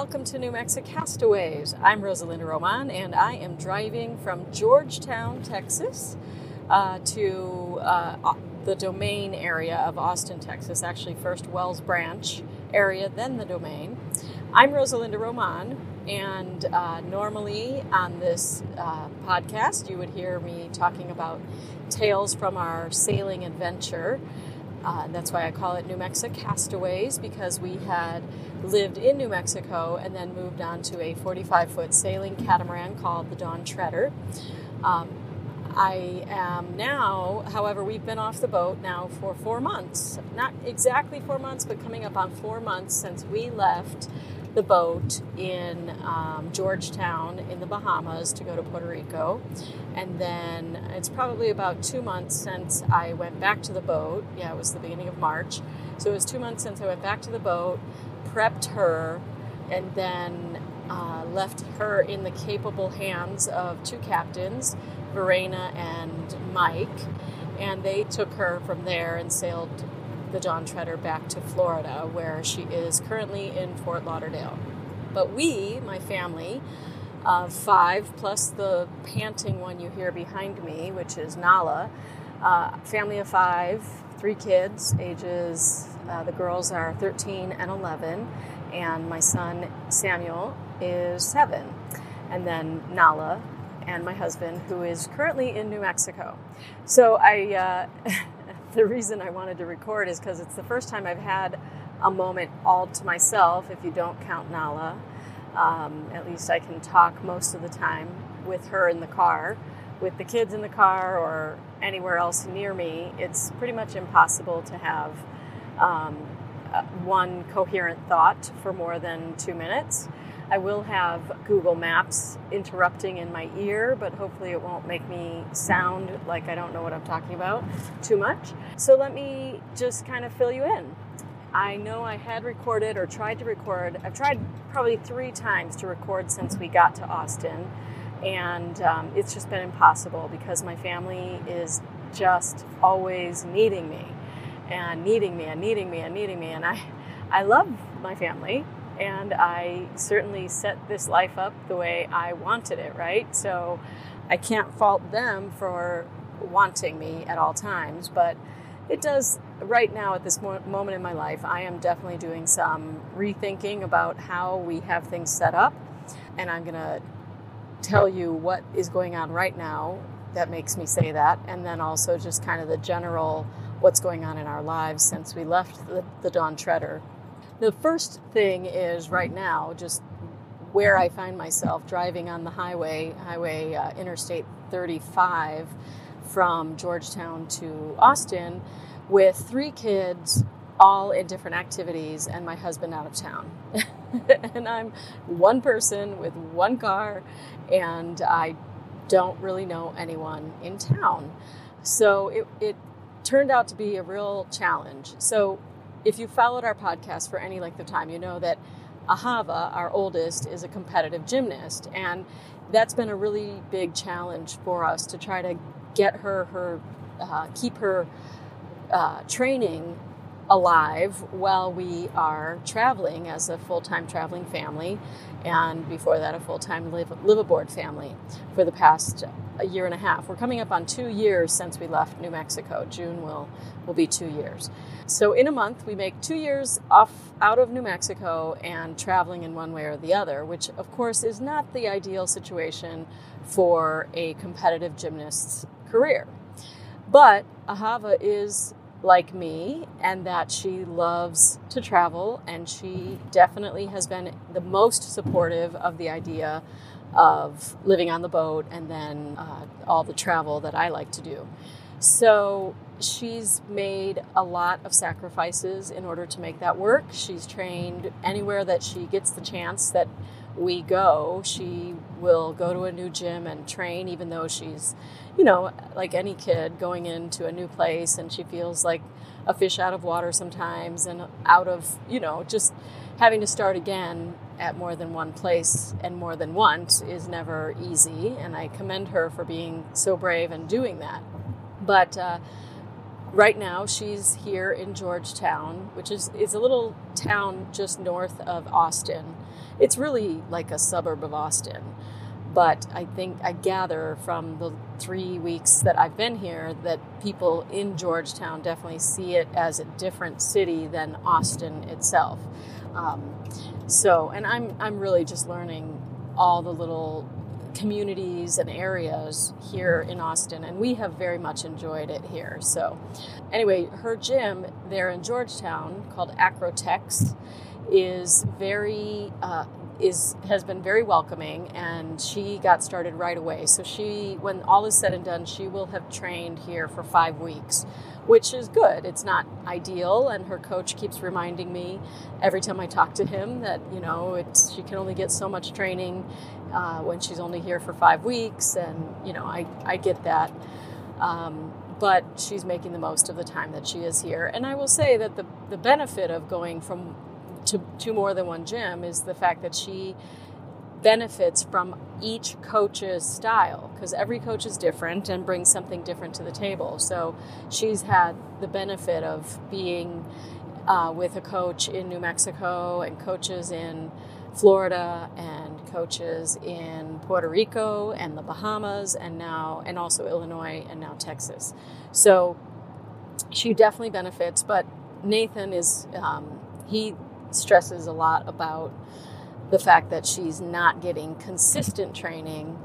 welcome to New Mexico Castaways. I'm Rosalinda Roman, and I am driving from Georgetown, Texas, uh, to uh, the domain area of Austin, Texas. Actually, first Wells Branch area, then the domain. I'm Rosalinda Roman, and uh, normally on this uh, podcast, you would hear me talking about tales from our sailing adventure. Uh, that's why I call it New Mexico Castaways because we had lived in New Mexico and then moved on to a 45 foot sailing catamaran called the Dawn Treader. Um, I am now, however, we've been off the boat now for four months. Not exactly four months, but coming up on four months since we left the boat in um, Georgetown in the Bahamas to go to Puerto Rico. And then it's probably about two months since I went back to the boat. Yeah, it was the beginning of March. So it was two months since I went back to the boat, prepped her, and then uh, left her in the capable hands of two captains, Verena and Mike. And they took her from there and sailed the Dawn Treader back to Florida, where she is currently in Fort Lauderdale. But we, my family, of five plus the panting one you hear behind me, which is Nala, uh, family of five, three kids, ages uh, the girls are 13 and 11, and my son Samuel is seven, and then Nala and my husband, who is currently in New Mexico. So I. Uh, the reason I wanted to record is because it's the first time I've had a moment all to myself, if you don't count Nala. Um, at least I can talk most of the time with her in the car. With the kids in the car or anywhere else near me, it's pretty much impossible to have um, uh, one coherent thought for more than two minutes. I will have Google Maps interrupting in my ear, but hopefully it won't make me sound like I don't know what I'm talking about too much. So let me just kind of fill you in. I know I had recorded or tried to record, I've tried probably three times to record since we got to Austin, and um, it's just been impossible because my family is just always needing me and needing me and needing me and needing me. And I, I love my family and I certainly set this life up the way I wanted it, right? So I can't fault them for wanting me at all times, but it does right now at this moment in my life. I am definitely doing some rethinking about how we have things set up, and I'm going to tell you what is going on right now that makes me say that, and then also just kind of the general what's going on in our lives since we left the, the Dawn Treader the first thing is right now just where I find myself driving on the highway, Highway uh, Interstate 35 from Georgetown to Austin with three kids, all in different activities, and my husband out of town. and I'm one person with one car, and I don't really know anyone in town. So it, it turned out to be a real challenge. So if you followed our podcast for any length of time, you know that Ahava, our oldest, is a competitive gymnast, and that's been a really big challenge for us to try to get her her uh, keep her uh, training alive while we are traveling as a full-time traveling family and before that a full-time live, live aboard family for the past a year and a half. We're coming up on two years since we left new mexico. June will will be two years. So in a month we make two years off out of new mexico and traveling in one way or the other which of course is not the ideal situation for a competitive gymnast's career. But ahava is like me and that she loves to travel and she definitely has been the most supportive of the idea of living on the boat and then uh, all the travel that I like to do. So she's made a lot of sacrifices in order to make that work. She's trained anywhere that she gets the chance that we go, she will go to a new gym and train, even though she's, you know, like any kid going into a new place and she feels like a fish out of water sometimes and out of, you know, just having to start again at more than one place and more than once is never easy. And I commend her for being so brave and doing that. But, uh, right now she's here in Georgetown, which is, is a little town just north of Austin. It's really like a suburb of Austin. But I think I gather from the three weeks that I've been here that people in Georgetown definitely see it as a different city than Austin itself. Um, so, and I'm I'm really just learning all the little communities and areas here in Austin, and we have very much enjoyed it here. So, anyway, her gym there in Georgetown called Acrotex is very uh, is has been very welcoming, and she got started right away. So she, when all is said and done, she will have trained here for five weeks, which is good. It's not ideal, and her coach keeps reminding me every time I talk to him that you know it's she can only get so much training uh, when she's only here for five weeks, and you know I I get that. Um, but she's making the most of the time that she is here. And I will say that the, the benefit of going from to, to more than one gym is the fact that she benefits from each coach's style because every coach is different and brings something different to the table. So she's had the benefit of being uh, with a coach in New Mexico and coaches in Florida and coaches in Puerto Rico and the Bahamas and now and also Illinois and now Texas. So she definitely benefits, but Nathan is um, he stresses a lot about the fact that she's not getting consistent training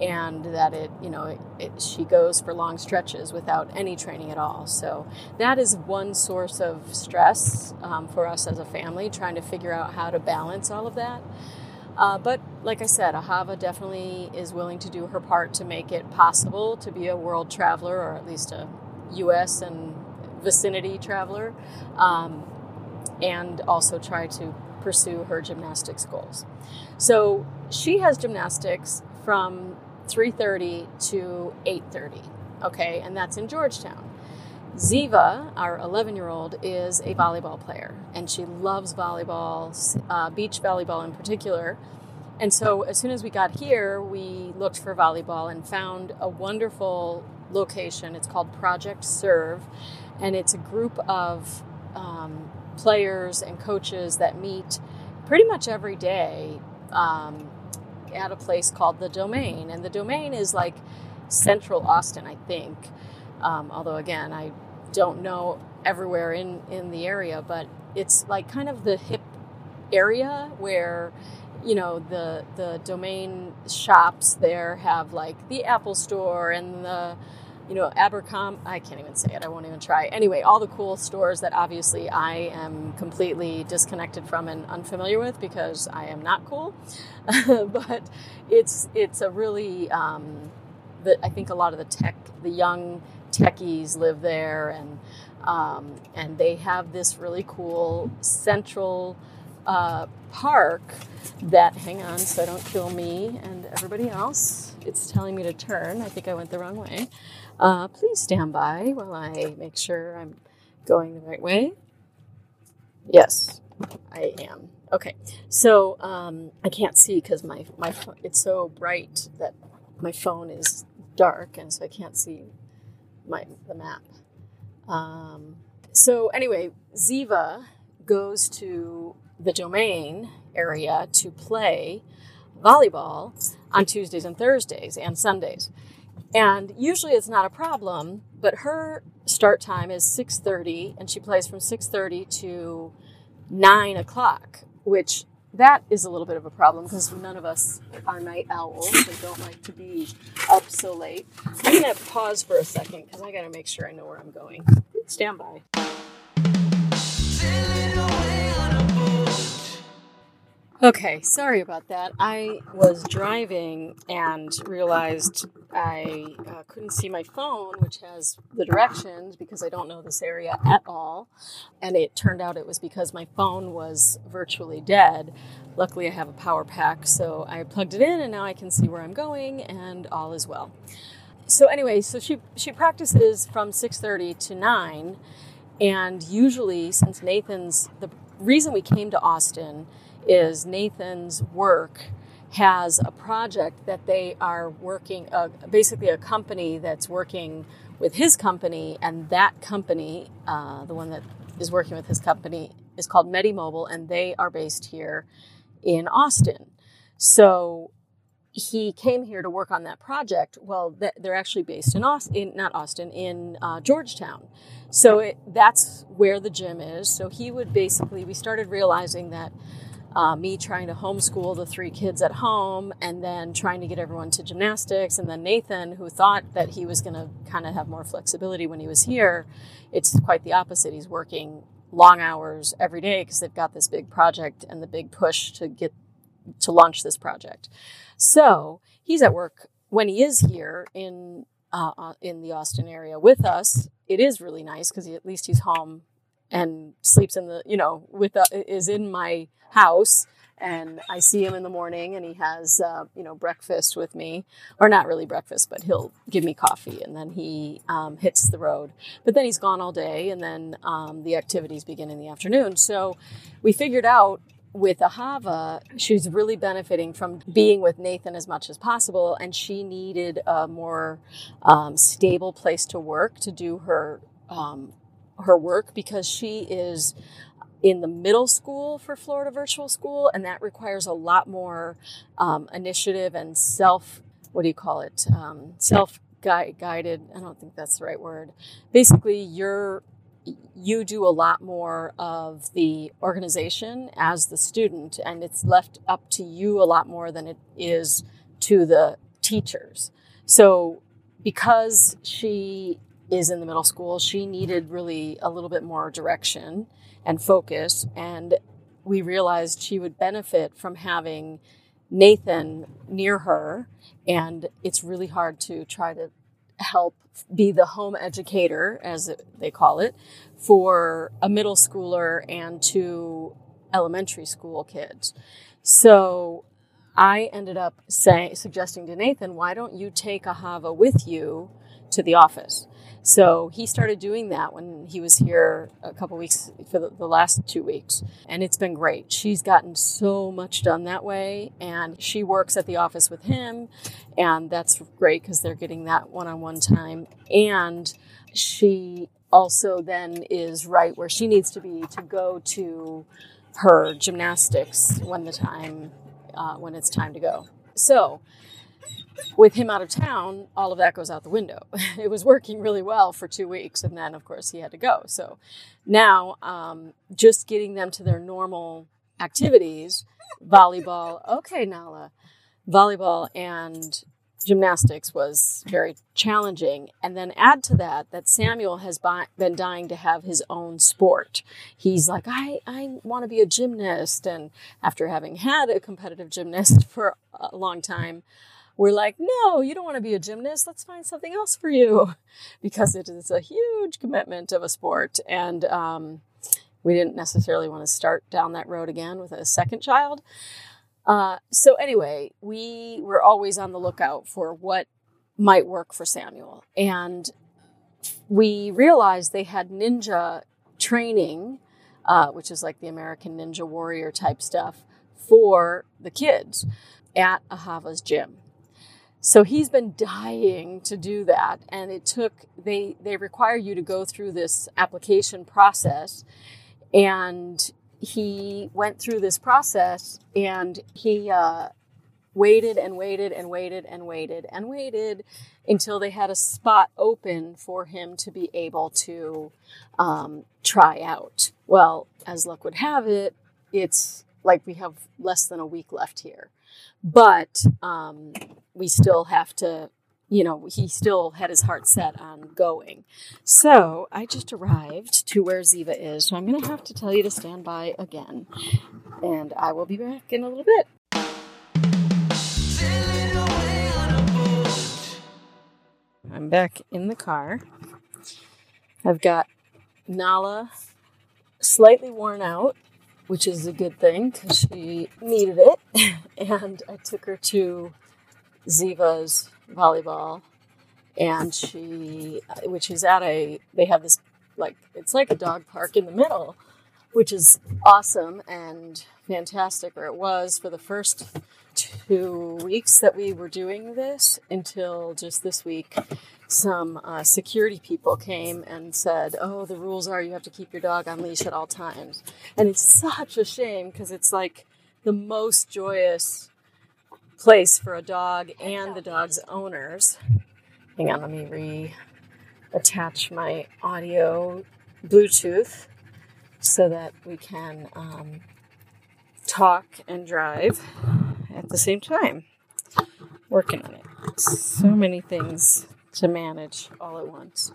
and that it you know it, it, she goes for long stretches without any training at all. So that is one source of stress um, for us as a family trying to figure out how to balance all of that. Uh, but like i said ahava definitely is willing to do her part to make it possible to be a world traveler or at least a us and vicinity traveler. Um, and also try to pursue her gymnastics goals. So she has gymnastics from 3:30 to 8:30, okay, and that's in Georgetown. Ziva, our 11-year-old, is a volleyball player, and she loves volleyball, uh, beach volleyball in particular. And so, as soon as we got here, we looked for volleyball and found a wonderful location. It's called Project Serve, and it's a group of um, players and coaches that meet pretty much every day um, at a place called the Domain. And the Domain is like central Austin, I think. Um, although, again, I don't know everywhere in, in the area, but it's like kind of the hip area where you know the the domain shops there have like the apple store and the you know, Abercom, I can't even say it, I won't even try. Anyway, all the cool stores that obviously I am completely disconnected from and unfamiliar with because I am not cool. but it's it's a really, um, the, I think a lot of the tech, the young techies live there and um, and they have this really cool central uh, park that, hang on so I don't kill me and everybody else. It's telling me to turn. I think I went the wrong way. Uh, please stand by while I make sure I'm going the right way. Yes, I am. Okay, so um, I can't see because my my it's so bright that my phone is dark, and so I can't see my the map. Um, so anyway, Ziva goes to the domain area to play volleyball on Tuesdays and Thursdays and Sundays. And usually it's not a problem, but her start time is 6.30 and she plays from 6.30 to 9 o'clock, which that is a little bit of a problem because none of us are night owls and don't like to be up so late. I'm going to pause for a second because I got to make sure I know where I'm going. Stand by. Okay, sorry about that. I was driving and realized I uh, couldn't see my phone, which has the directions because I don't know this area at all. And it turned out it was because my phone was virtually dead. Luckily, I have a power pack, so I plugged it in and now I can see where I'm going and all is well. So anyway, so she she practices from 6:30 to 9 and usually since Nathan's the reason we came to Austin is Nathan's work has a project that they are working, uh, basically a company that's working with his company, and that company, uh, the one that is working with his company, is called MediMobile, and they are based here in Austin. So he came here to work on that project. Well, they're actually based in Austin, not Austin, in uh, Georgetown. So it, that's where the gym is. So he would basically, we started realizing that uh, me trying to homeschool the three kids at home and then trying to get everyone to gymnastics, and then Nathan, who thought that he was going to kind of have more flexibility when he was here, it's quite the opposite. He's working long hours every day because they've got this big project and the big push to get to launch this project. So he's at work when he is here in uh, uh in the Austin area with us. It is really nice because at least he's home and sleeps in the you know with uh, is in my house and I see him in the morning and he has uh, you know breakfast with me. Or not really breakfast but he'll give me coffee and then he um, hits the road. But then he's gone all day and then um, the activities begin in the afternoon. So we figured out with Ahava, she's really benefiting from being with Nathan as much as possible, and she needed a more um, stable place to work to do her um, her work because she is in the middle school for Florida Virtual School, and that requires a lot more um, initiative and self. What do you call it? Um, self guided. I don't think that's the right word. Basically, you're you do a lot more of the organization as the student, and it's left up to you a lot more than it is to the teachers. So, because she is in the middle school, she needed really a little bit more direction and focus. And we realized she would benefit from having Nathan near her. And it's really hard to try to help be the home educator, as they call it, for a middle schooler and two elementary school kids. So I ended up saying, suggesting to Nathan, why don't you take Ahava with you to the office? So he started doing that when he was here a couple weeks for the, last two weeks. And it's been great. She's gotten so much done that way. And she works at the office with him. And that's great because they're getting that one on one time. And she also then is right where she needs to be to go to her gymnastics when the time, uh, when it's time to go. So, with him out of town, all of that goes out the window. It was working really well for two weeks, and then, of course, he had to go. So now, um, just getting them to their normal activities volleyball, okay, Nala, volleyball and gymnastics was very challenging. And then add to that that Samuel has been dying to have his own sport. He's like, I, I want to be a gymnast. And after having had a competitive gymnast for a long time, we're like, no, you don't want to be a gymnast. Let's find something else for you because it is a huge commitment of a sport. And um, we didn't necessarily want to start down that road again with a second child. Uh, so, anyway, we were always on the lookout for what might work for Samuel. And we realized they had ninja training, uh, which is like the American Ninja Warrior type stuff, for the kids at Ahava's gym. So he's been dying to do that, and it took they they require you to go through this application process, and he went through this process, and he uh, waited and waited and waited and waited and waited until they had a spot open for him to be able to um, try out. Well, as luck would have it, it's like we have less than a week left here but um, we still have to you know he still had his heart set on going. So i just arrived to where ziva is so i'm going to have to tell you to stand by again and i will be back in a little bit. I'm back in the car. I've got nala slightly worn out which is a good thing because she needed it. and I took her to Ziva's volleyball, and she, uh, which is at a, they have this like, it's like a dog park in the middle, which is awesome and fantastic, or it was for the first two weeks that we were doing this until just this week. Some uh, security people came and said, Oh, the rules are you have to keep your dog on leash at all times. And it's such a shame because it's like the most joyous place for a dog and the dog's owners. Hang on, let me re attach my audio Bluetooth so that we can um, talk and drive at the same time. Working on it. So many things to manage all at once.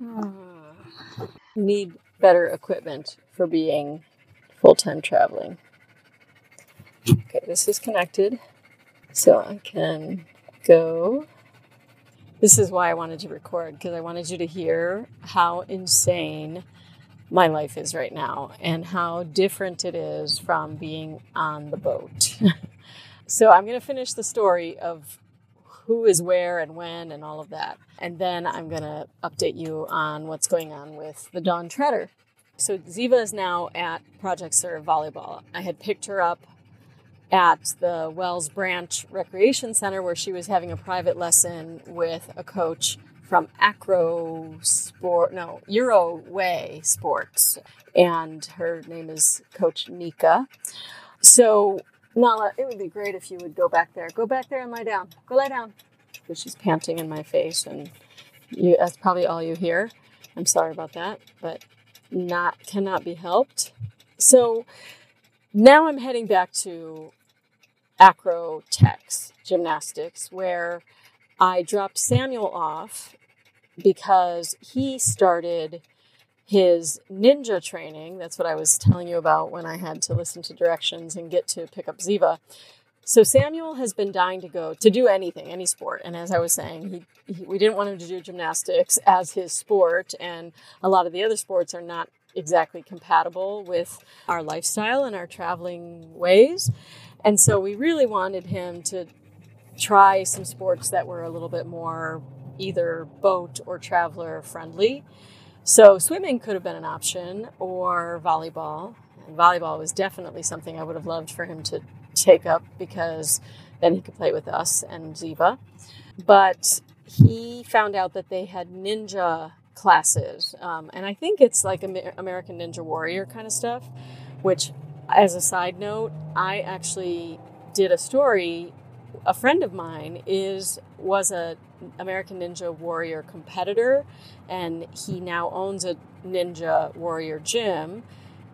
Need better equipment for being full time traveling. Okay, this is connected, so I can go. This is why I wanted to record because I wanted you to hear how insane my life is right now and how different it is from being on the boat. so I'm going to finish the story of who is where and when and all of that. And then I'm going to update you on what's going on with the Dawn Treader. So Ziva is now at Project Serve Volleyball. I had picked her up at the Wells Branch Recreation Center where she was having a private lesson with a coach from Acro Sport, no, Euro Way Sports. And her name is Coach Nika. So, Nala, uh, it would be great if you would go back there. Go back there and lie down. Go lie down. Because she's panting in my face, and you, that's probably all you hear. I'm sorry about that, but not cannot be helped. So now I'm heading back to acrotex gymnastics, where I dropped Samuel off because he started his ninja training. That's what I was telling you about when I had to listen to directions and get to pick up Ziva. So Samuel has been dying to go to do anything, any sport. And as I was saying, he, he, we didn't want him to do gymnastics as his sport, and a lot of the other sports are not exactly compatible with our lifestyle and our traveling ways. And so we really wanted him to try some sports that were a little bit more either boat or traveler friendly. So swimming could have been an option or volleyball. And volleyball was definitely something I would have loved for him to take up because then he could play with us and Ziva. But he found out that they had ninja classes. Um, and I think it's like American Ninja Warrior kind of stuff, which, as a side note, I actually did a story. A friend of mine is was a American Ninja Warrior competitor, and he now owns a Ninja Warrior gym,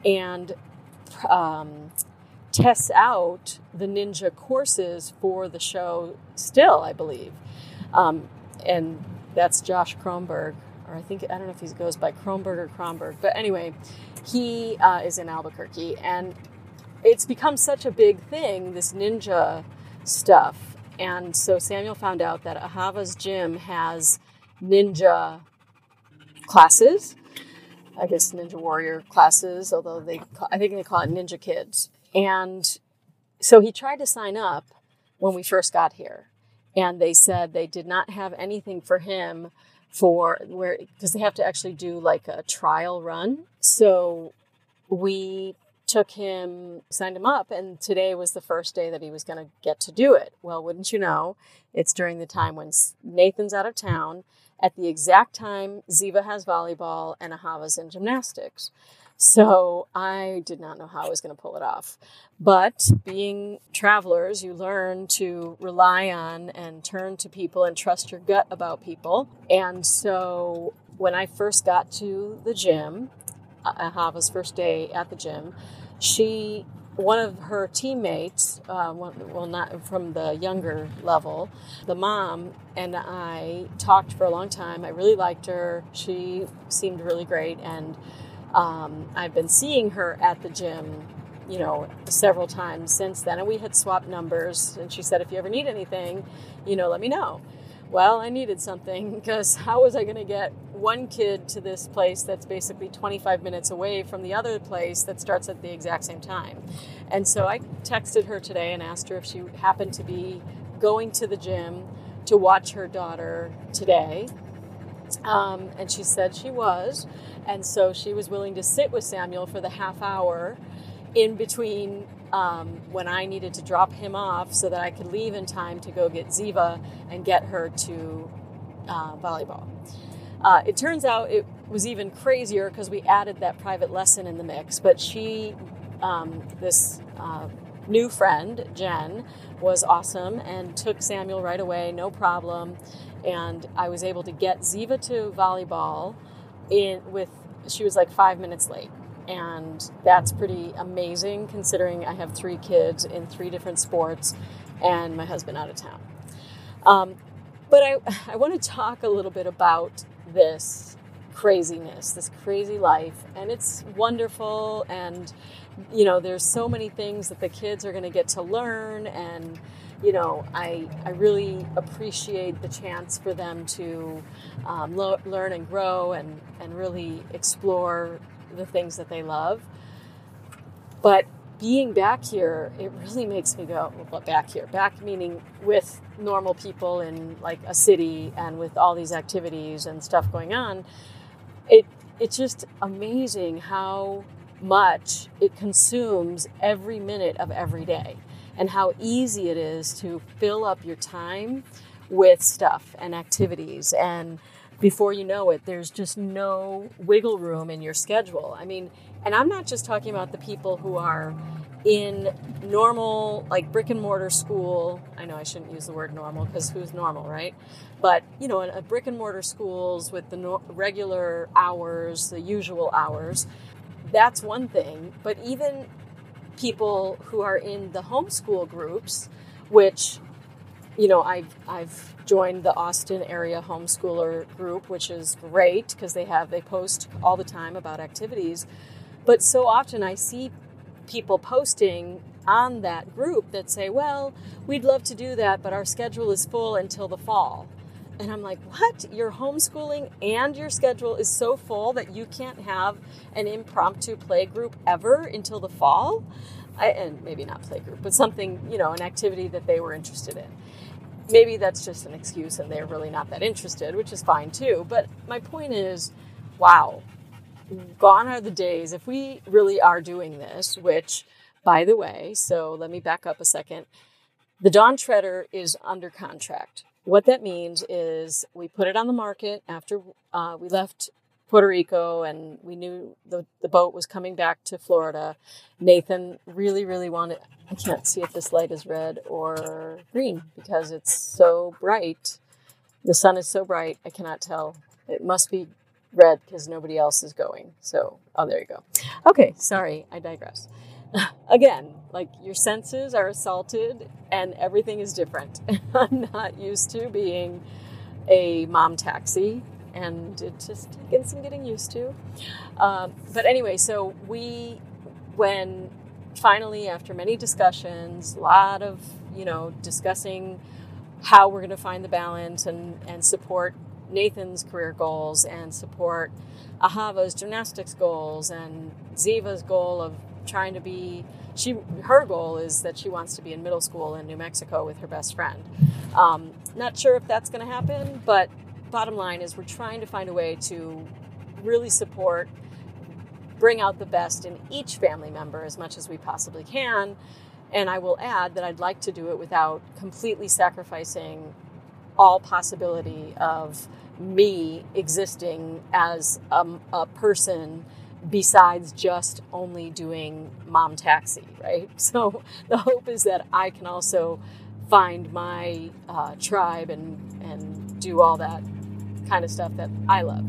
and um, tests out the ninja courses for the show. Still, I believe, um, and that's Josh Kronberg, or I think I don't know if he goes by Kronberg or Kronberg, but anyway, he uh, is in Albuquerque, and it's become such a big thing. This ninja stuff and so Samuel found out that Ahava's gym has ninja classes. I guess Ninja Warrior classes, although they, I think they call it Ninja Kids. And so he tried to sign up when we first got here, and they said they did not have anything for him for where because they have to actually do like a trial run. So we took him, signed him up, and today was the first day that he was going to get to do it. Well, wouldn't you know, it's during the time when Nathan's out of town, at the exact time Ziva has volleyball and Ahava's in gymnastics. So I did not know how I was going to pull it off. But being travelers, you learn to rely on and turn to people and trust your gut about people. And so when I first got to the gym, Ahava's first day at the gym, she one of her teammates, uh, well, not from the younger level, the mom and I talked for a long time. I really liked her. She seemed really great, and um, I've been seeing her at the gym, you know, several times since then. And we had swapped numbers, and she said, "If you ever need anything, you know, let me know." Well, I needed something because how was I going to get one kid to this place that's basically 25 minutes away from the other place that starts at the exact same time? And so I texted her today and asked her if she happened to be going to the gym to watch her daughter today. Um, and she said she was. And so she was willing to sit with Samuel for the half hour in between um, when I needed to drop him off so that I could leave in time to go get Ziva and get her to uh, volleyball. Uh, it turns out it was even crazier because we added that private lesson in the mix. But she, um, this uh, new friend, Jen, was awesome and took Samuel right away, no problem. And I was able to get Ziva to volleyball in with she was like five minutes late. And that's pretty amazing considering I have three kids in three different sports and my husband out of town. Um, but I, I want to talk a little bit about this craziness, this crazy life. And it's wonderful. And, you know, there's so many things that the kids are going to get to learn. And, you know, I, I really appreciate the chance for them to um, lo- learn and grow and, and really explore the things that they love. But being back here, it really makes me go, back here, back meaning with normal people in like a city and with all these activities and stuff going on. It it's just amazing how much it consumes every minute of every day and how easy it is to fill up your time with stuff and activities and before you know it there's just no wiggle room in your schedule. I mean and i'm not just talking about the people who are in normal like brick and mortar school. I know i shouldn't use the word normal because who's normal right? But you know in a brick and mortar schools with the no- regular hours the usual hours that's one thing. But even people who are in the homeschool groups which you know i've i've joined the austin area homeschooler group which is great because they have they post all the time about activities but so often i see people posting on that group that say, well, we'd love to do that, but our schedule is full until the fall. And I'm like, what? Your homeschooling and your schedule is so full that you can't have an impromptu play group ever until the fall? I, and maybe not play group, but something, you know, an activity that they were interested in. Maybe that's just an excuse and they're really not that interested, which is fine too. But my point is, wow, gone are the days if we really are doing this, which, by the way, so let me back up a second. The Dawn Treader is under contract. What that means is we put it on the market after uh, we left Puerto Rico and we knew the, the boat was coming back to Florida. Nathan really, really wanted, I can't see if this light is red or green because it's so bright. The sun is so bright, I cannot tell. It must be red because nobody else is going. So, oh, there you go. Okay, sorry, I digress. Again, like your senses are assaulted and everything is different. I'm not used to being a mom taxi and it just taken some getting used to. Um, but anyway, so we, when finally, after many discussions, a lot of, you know, discussing how we're going to find the balance and, and support Nathan's career goals and support Ahava's gymnastics goals and Ziva's goal of trying to be she her goal is that she wants to be in middle school in New Mexico with her best friend. Um, not sure if that's going to happen, but bottom line is we're trying to find a way to really support, bring out the best in each family member as much as we possibly can. And I will add that I'd like to do it without completely sacrificing all possibility of me existing as a, a, person besides just only doing mom taxi, right? So the hope is that I can also find my uh, tribe and, and do all that kind of stuff that I love.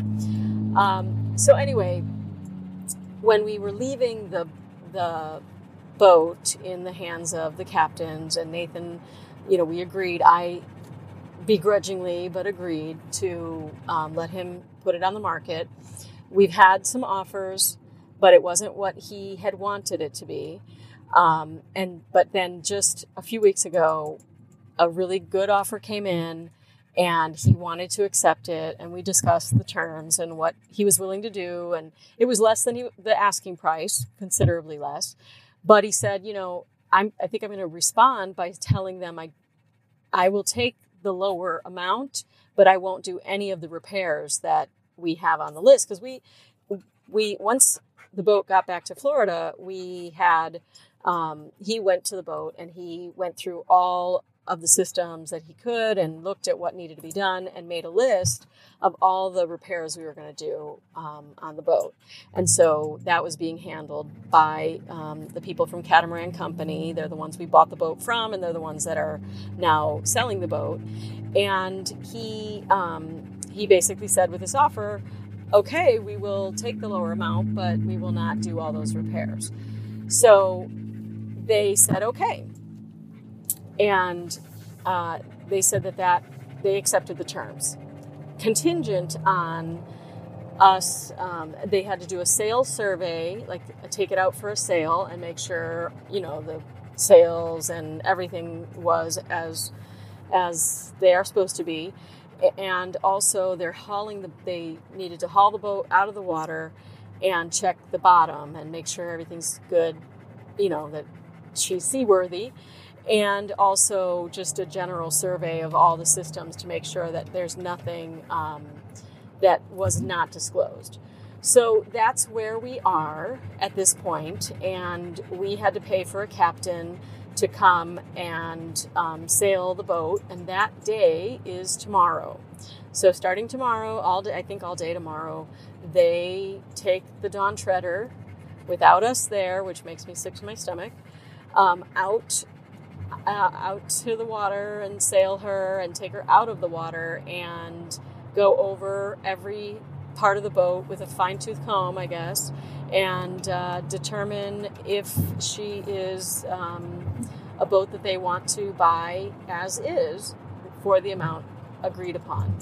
Um, so anyway, when we were leaving the the boat in the hands of the captains and Nathan, you know, we agreed I begrudgingly, but agreed to um, let him put it on the market. We've had some offers, but it wasn't what he had wanted it to be. Um, and but then just a few weeks ago, a really good offer came in, and he wanted to accept it. And we discussed the terms and what he was willing to do, and it was less than he, the asking price, considerably less. But he said, you know, I'm, I think I'm going to respond by telling them I, I will take the lower amount, but I won't do any of the repairs that we have on the list because we we once the boat got back to Florida, we had um, he went to the boat and he went through all of the systems that he could and looked at what needed to be done and made a list of all the repairs we were going to do um, on the boat. And so that was being handled by um, the people from Catamaran Company. They're the ones we bought the boat from, and they're the ones that are now selling the boat. And he um, he basically said with this offer, okay, we will take the lower amount, but we will not do all those repairs. So they said okay and uh, they said that that they accepted the terms. Contingent on us um, they had to do a sales survey like take it out for a sale and make sure you know the sales and everything was as as they are supposed to be. And also they're hauling the they needed to haul the boat out of the water and check the bottom and make sure everything's good you know that she's seaworthy and also just a general survey of all the systems to make sure that there's nothing um, that was not disclosed. So that's where we are at this point, and we had to pay for a captain to come and um, sail the boat, and that day is tomorrow. So starting tomorrow, all day, I think all day tomorrow, they take the Dawn Treader without us there, which makes me sick to my stomach, um, out out to the water and sail her and take her out of the water and go over every part of the boat with a fine tooth comb, I guess, and uh, determine if she is um, a boat that they want to buy as is for the amount agreed upon.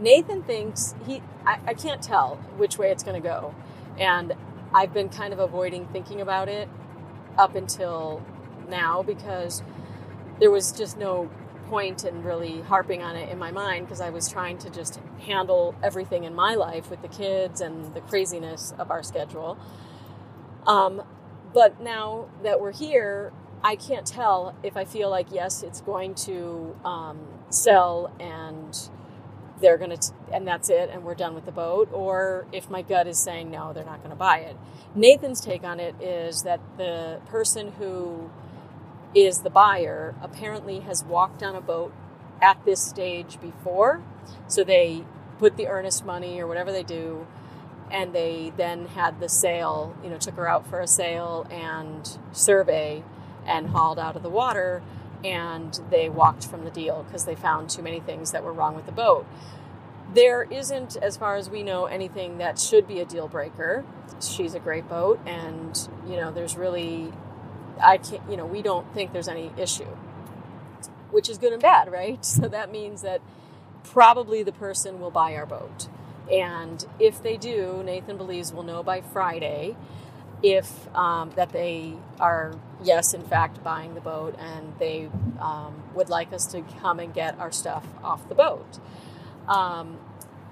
Nathan thinks he, I, I can't tell which way it's going to go. And I've been kind of avoiding thinking about it up until now because there was just no point in really harping on it in my mind because I was trying to just handle everything in my life with the kids and the craziness of our schedule. Um, but now that we're here, I can't tell if I feel like, yes, it's going to um, sell and they're going to, and that's it, and we're done with the boat, or if my gut is saying, no, they're not going to buy it. Nathan's take on it is that the person who is the buyer apparently has walked on a boat at this stage before. So they put the earnest money or whatever they do, and they then had the sale, you know, took her out for a sale and survey and hauled out of the water. And they walked from the deal because they found too many things that were wrong with the boat. There isn't, as far as we know, anything that should be a deal breaker. She's a great boat, and you know, there's really I can't, you know, we don't think there's any issue, which is good and bad, right? So that means that probably the person will buy our boat. And if they do, Nathan believes we'll know by Friday if um, that they are, yes, in fact, buying the boat and they um, would like us to come and get our stuff off the boat. Um,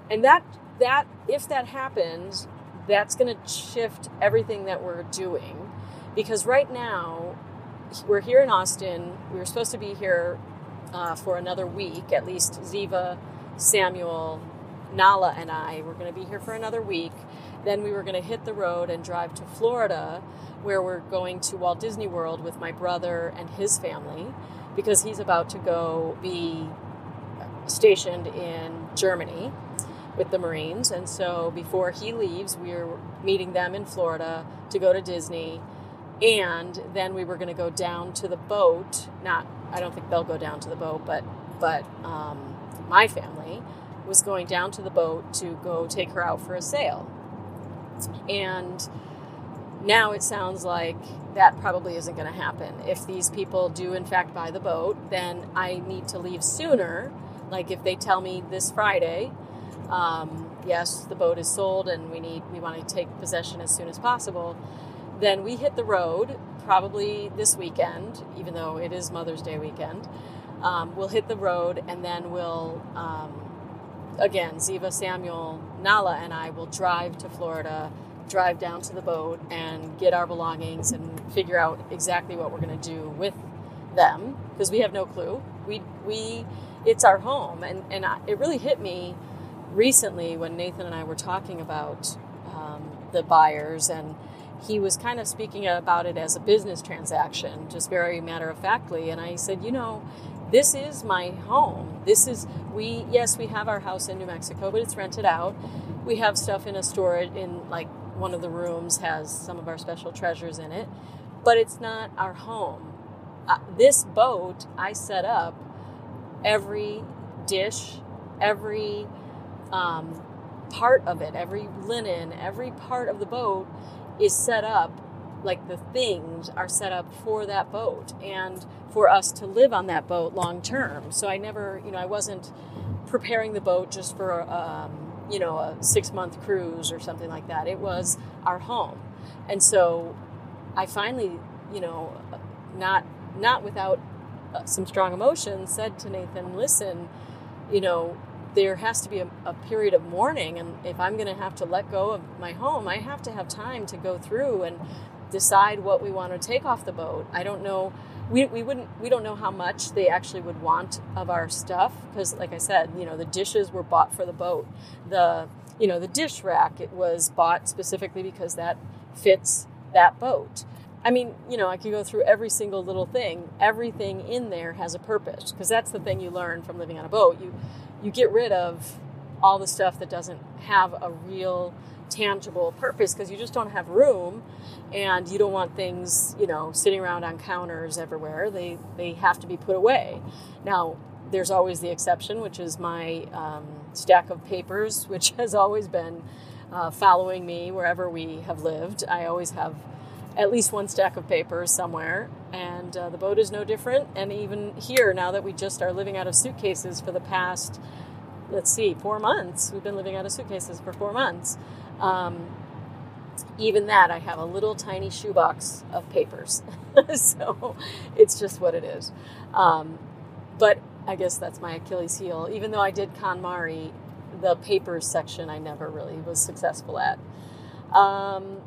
and that, that, if that happens, that's going to shift everything that we're doing because right now we're here in Austin. We were supposed to be here uh, for another week, at least Ziva, Samuel, Nala, and I were going to be here for another week. Then we were going to hit the road and drive to Florida, where we're going to Walt Disney World with my brother and his family, because he's about to go be stationed in Germany with the Marines. And so before he leaves, we're meeting them in Florida to go to Disney and then we were going to go down to the boat not i don't think they'll go down to the boat but but um, my family was going down to the boat to go take her out for a sail. And now it sounds like that probably isn't going to happen. If these people do in fact buy the boat then i need to leave sooner. Like if they tell me this friday um, yes the boat is sold and we need we want to take possession as soon as possible then we hit the road probably this weekend, even though it is Mother's Day weekend. Um, we'll hit the road and then we'll, um, again, Ziva, Samuel, Nala, and I will drive to Florida, drive down to the boat and get our belongings and figure out exactly what we're going to do with them because we have no clue. We, we, it's our home. And, and I, it really hit me recently when Nathan and I were talking about um, the buyers and he was kind of speaking about it as a business transaction, just very matter of factly. And I said, you know, this is my home. This is we yes, we have our house in New Mexico, but it's rented out. We have stuff in a storage in like one of the rooms has some of our special treasures in it, but it's not our home. Uh, this boat I set up every dish, every um, part of it, every linen, every part of the boat is set up like the things are set up for that boat and for us to live on that boat long term. So I never, you know, I wasn't preparing the boat just for, um, you know, a six month cruise or something like that. It was our home. And so I finally, you know, not not without uh, some strong emotion, said to Nathan, "Listen, you know, there has to be a, a period of mourning, and if I'm going to have to let go of my home, I have to have time to go through and decide what we want to take off the boat. I don't know." We, we wouldn't we don't know how much they actually would want of our stuff because like i said you know the dishes were bought for the boat the you know the dish rack it was bought specifically because that fits that boat I mean, you know, I could go through every single little thing. Everything in there has a purpose because that's the thing you learn from living on a boat. You you get rid of all the stuff that doesn't have a real tangible purpose because you just don't have room and you don't want things, you know, sitting around on counters everywhere. They they have to be put away. Now, there's always the exception, which is my um, stack of papers, which has always been uh, following me wherever we have lived. I always have at least one stack of papers somewhere. And uh, the boat is no different. And even here, now that we just are living out of suitcases for the past, let's see, four months, we've been living out of suitcases for four months. Um, even that, I have a little tiny shoebox of papers. so it's just what it is. Um, but I guess that's my Achilles heel. Even though I did KonMari, the papers section I never really was successful at. Um,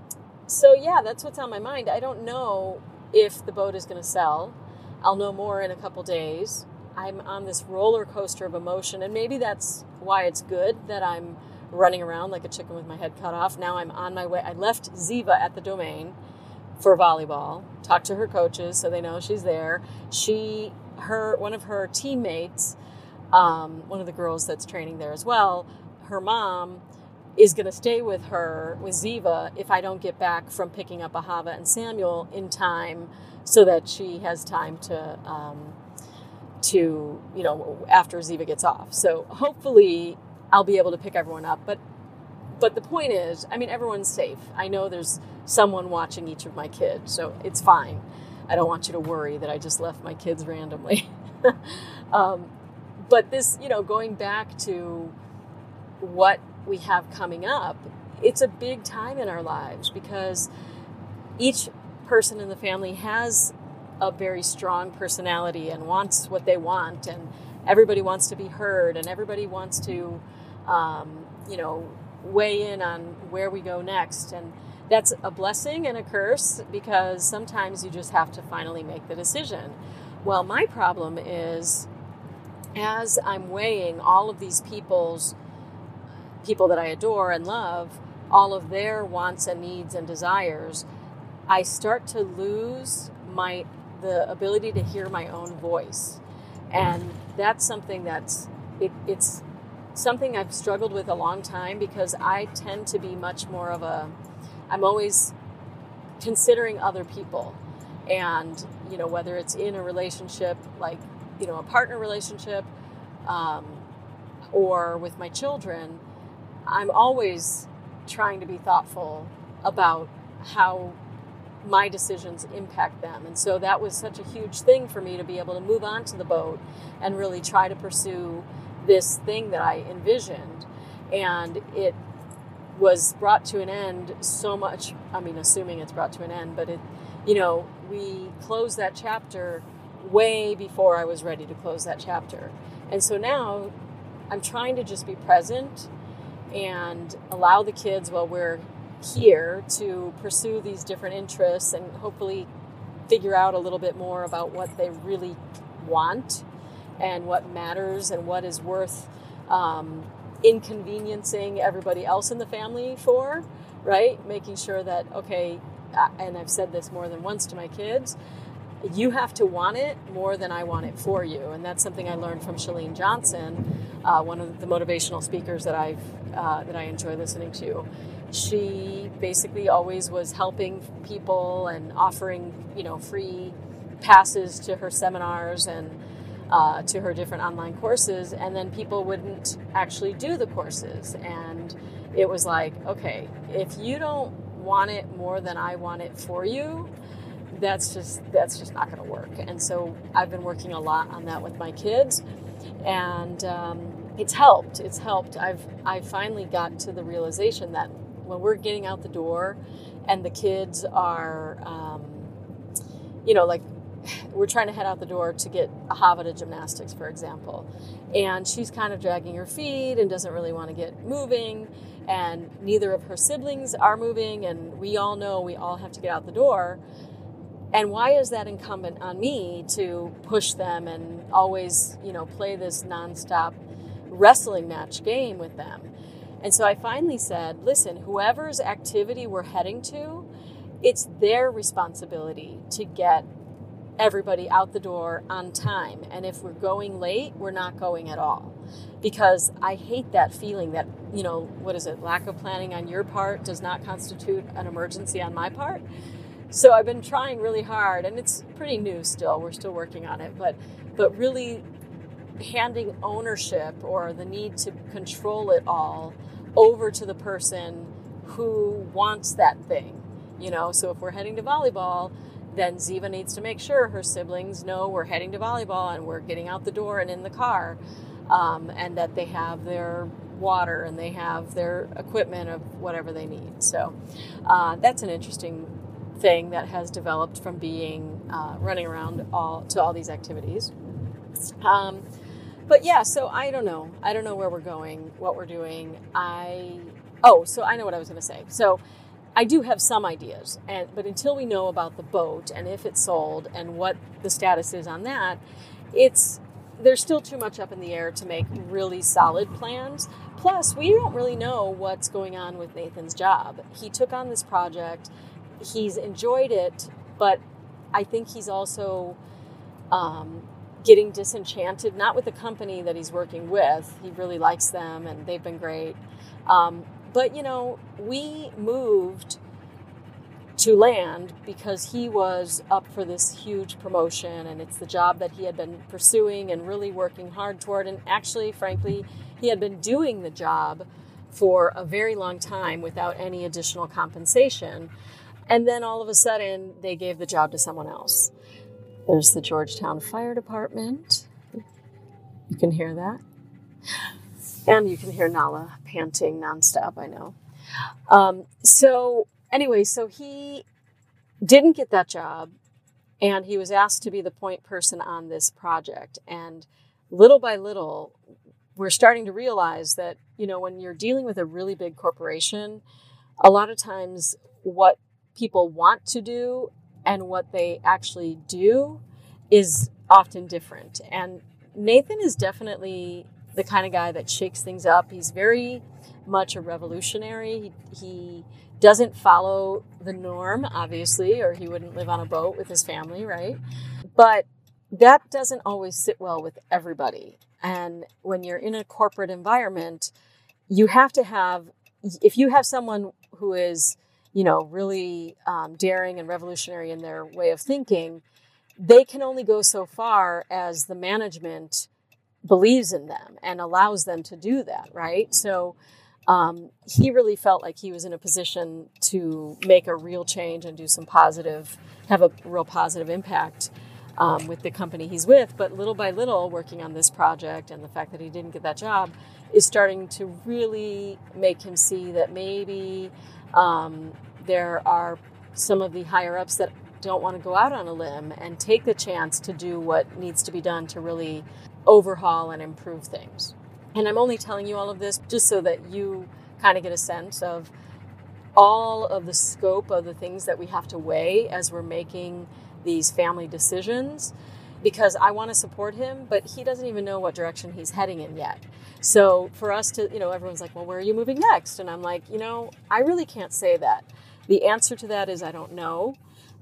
so yeah, that's what's on my mind. I don't know if the boat is going to sell. I'll know more in a couple days. I'm on this roller coaster of emotion, and maybe that's why it's good that I'm running around like a chicken with my head cut off. Now I'm on my way. I left Ziva at the domain for volleyball. Talked to her coaches so they know she's there. She, her, one of her teammates, um, one of the girls that's training there as well. Her mom is going to stay with her with Ziva if I don't get back from picking up Ahava and Samuel in time, so that she has time to um, to you know after Ziva gets off. So hopefully I'll be able to pick everyone up. But but the point is, I mean, everyone's safe. I know there's someone watching each of my kids, so it's fine. I don't want you to worry that I just left my kids randomly. um, but this, you know, going back to what we have coming up, it's a big time in our lives because each person in the family has a very strong personality and wants what they want, and everybody wants to be heard, and everybody wants to, um, you know, weigh in on where we go next. And that's a blessing and a curse because sometimes you just have to finally make the decision. Well, my problem is as I'm weighing all of these people's people that I adore and love, all of their wants and needs and desires, I start to lose my the ability to hear my own voice. And that's something that's it, it's something I've struggled with a long time because I tend to be much more of a I'm always considering other people and you know whether it's in a relationship like you know a partner relationship um, or with my children I'm always trying to be thoughtful about how my decisions impact them. And so that was such a huge thing for me to be able to move on to the boat and really try to pursue this thing that I envisioned. And it was brought to an end so much, I mean, assuming it's brought to an end, but it, you know, we closed that chapter way before I was ready to close that chapter. And so now I'm trying to just be present and allow the kids while we're here to pursue these different interests and hopefully figure out a little bit more about what they really want and what matters and what is worth um, inconveniencing everybody else in the family for right? Making sure that, okay, and I've said this more than once to my kids, you have to want it more than I want it for you. And that's something I learned from Chalene Johnson, uh, one of the motivational speakers that I've uh, that I enjoy listening to. She basically always was helping people and offering, you know, free passes to her seminars and uh, to her different online courses, and then people wouldn't actually do the courses. And it was like, okay, if you don't want it more than I want it for you, that's just that's just not going to work. And so I've been working a lot on that with my kids, and um, it's helped. It's helped. I've I finally got to the realization that when we're getting out the door, and the kids are, um, you know, like we're trying to head out the door to get Ahava to gymnastics, for example, and she's kind of dragging her feet and doesn't really want to get moving, and neither of her siblings are moving, and we all know we all have to get out the door. And why is that incumbent on me to push them and always, you know, play this nonstop wrestling match game with them? And so I finally said, listen, whoever's activity we're heading to, it's their responsibility to get everybody out the door on time. And if we're going late, we're not going at all. Because I hate that feeling that, you know, what is it, lack of planning on your part does not constitute an emergency on my part. So I've been trying really hard and it's pretty new still. We're still working on it, but but really handing ownership or the need to control it all over to the person who wants that thing. You know, so if we're heading to volleyball, then Ziva needs to make sure her siblings know we're heading to volleyball and we're getting out the door and in the car, um, and that they have their water and they have their equipment of whatever they need. So uh, that's an interesting thing that has developed from being uh, running around all to all these activities. Um, but yeah, so I don't know. I don't know where we're going, what we're doing. I oh, so I know what I was going to say. So I do have some ideas, and but until we know about the boat and if it's sold and what the status is on that, it's there's still too much up in the air to make really solid plans. Plus, we don't really know what's going on with Nathan's job. He took on this project, he's enjoyed it, but I think he's also um, getting disenchanted, not with the company that he's working with. He really likes them and they've been great. Um, but, you know, we moved to land because he was up for this huge promotion and it's the job that he had been pursuing and really working hard toward. And actually, frankly, he had been doing the job for a very long time without any additional compensation. And then all of a sudden, they gave the job to someone else. There's the Georgetown Fire Department. You can hear that. And you can hear Nala panting nonstop, I know. Um, so, anyway, so he didn't get that job and he was asked to be the point person on this project. And little by little, we're starting to realize that, you know, when you're dealing with a really big corporation, a lot of times what people want to do and what they actually do is often different. And Nathan is definitely the kind of guy that shakes things up. He's very much a revolutionary. He, he doesn't follow the norm, obviously, or he wouldn't live on a boat with his family, right? But that doesn't always sit well with everybody. And when you're in a corporate environment, you have to have, if you have someone who is, you know, really um, daring and revolutionary in their way of thinking, they can only go so far as the management believes in them and allows them to do that, right? So um, he really felt like he was in a position to make a real change and do some positive, have a real positive impact um, with the company he's with. But little by little, working on this project and the fact that he didn't get that job is starting to really make him see that maybe um, there are some of the higher ups that don't want to go out on a limb and take the chance to do what needs to be done to really overhaul and improve things. And I'm only telling you all of this just so that you kind of get a sense of all of the scope of the things that we have to weigh as we're making these family decisions. Because I want to support him, but he doesn't even know what direction he's heading in yet. So for us to, you know, everyone's like, well, where are you moving next? And I'm like, you know, I really can't say that. The answer to that is I don't know.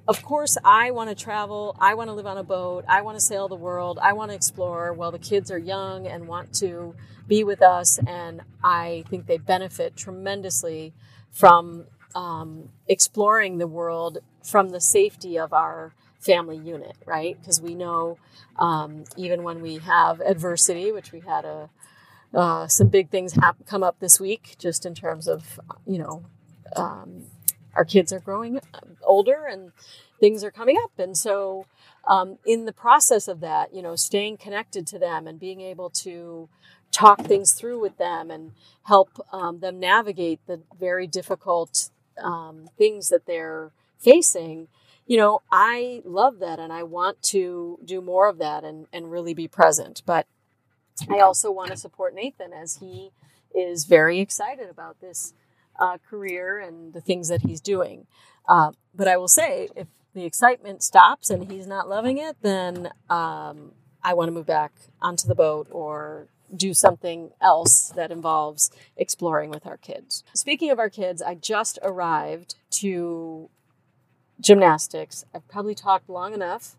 Of course, I want to travel. I want to live on a boat. I want to sail the world. I want to explore while the kids are young and want to be with us. And I think they benefit tremendously from um, exploring the world from the safety of our family unit, right? Because we know um, even when we have adversity, which we had a uh, some big things come up this week, just in terms of you know um, our kids are growing older and things are coming up, and so um, in the process of that, you know, staying connected to them and being able to talk things through with them and help um, them navigate the very difficult um, things that they're facing you know, I love that and I want to do more of that and, and really be present. But I also want to support Nathan as he is very excited about this uh, career and the things that he's doing. Uh, but I will say, if the excitement stops and he's not loving it, then um, I want to move back onto the boat or do something else that involves exploring with our kids. Speaking of our kids, I just arrived to gymnastics. I've probably talked long enough,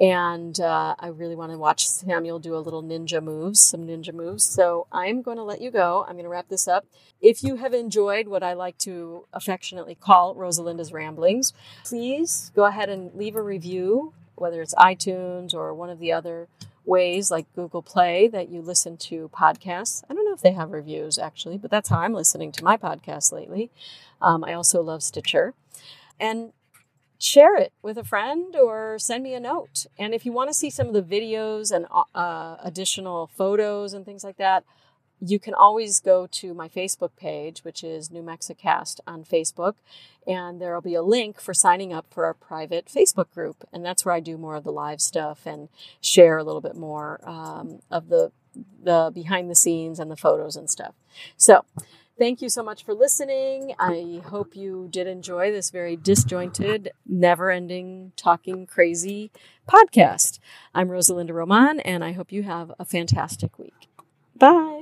and uh, I really want to watch Samuel do a little ninja moves, some ninja moves. So I'm going to let you go. I'm going to wrap this up. If you have enjoyed what I like to affectionately call Rosalinda's Ramblings, please go ahead and leave a review, whether it's iTunes or one of the other ways like Google Play that you listen to podcasts. I don't know if they have reviews actually, but that's how I'm listening to my podcast lately. Um, I also love Stitcher. And share it with a friend or send me a note. And if you want to see some of the videos and uh, additional photos and things like that, you can always go to my Facebook page, which is New Mexicast on Facebook, and there will be a link for signing up for our private Facebook group. And that's where I do more of the live stuff and share a little bit more um, of the the behind the scenes and the photos and stuff. So Thank you so much for listening. I hope you did enjoy this very disjointed, never ending, talking crazy podcast. I'm Rosalinda Roman, and I hope you have a fantastic week. Bye.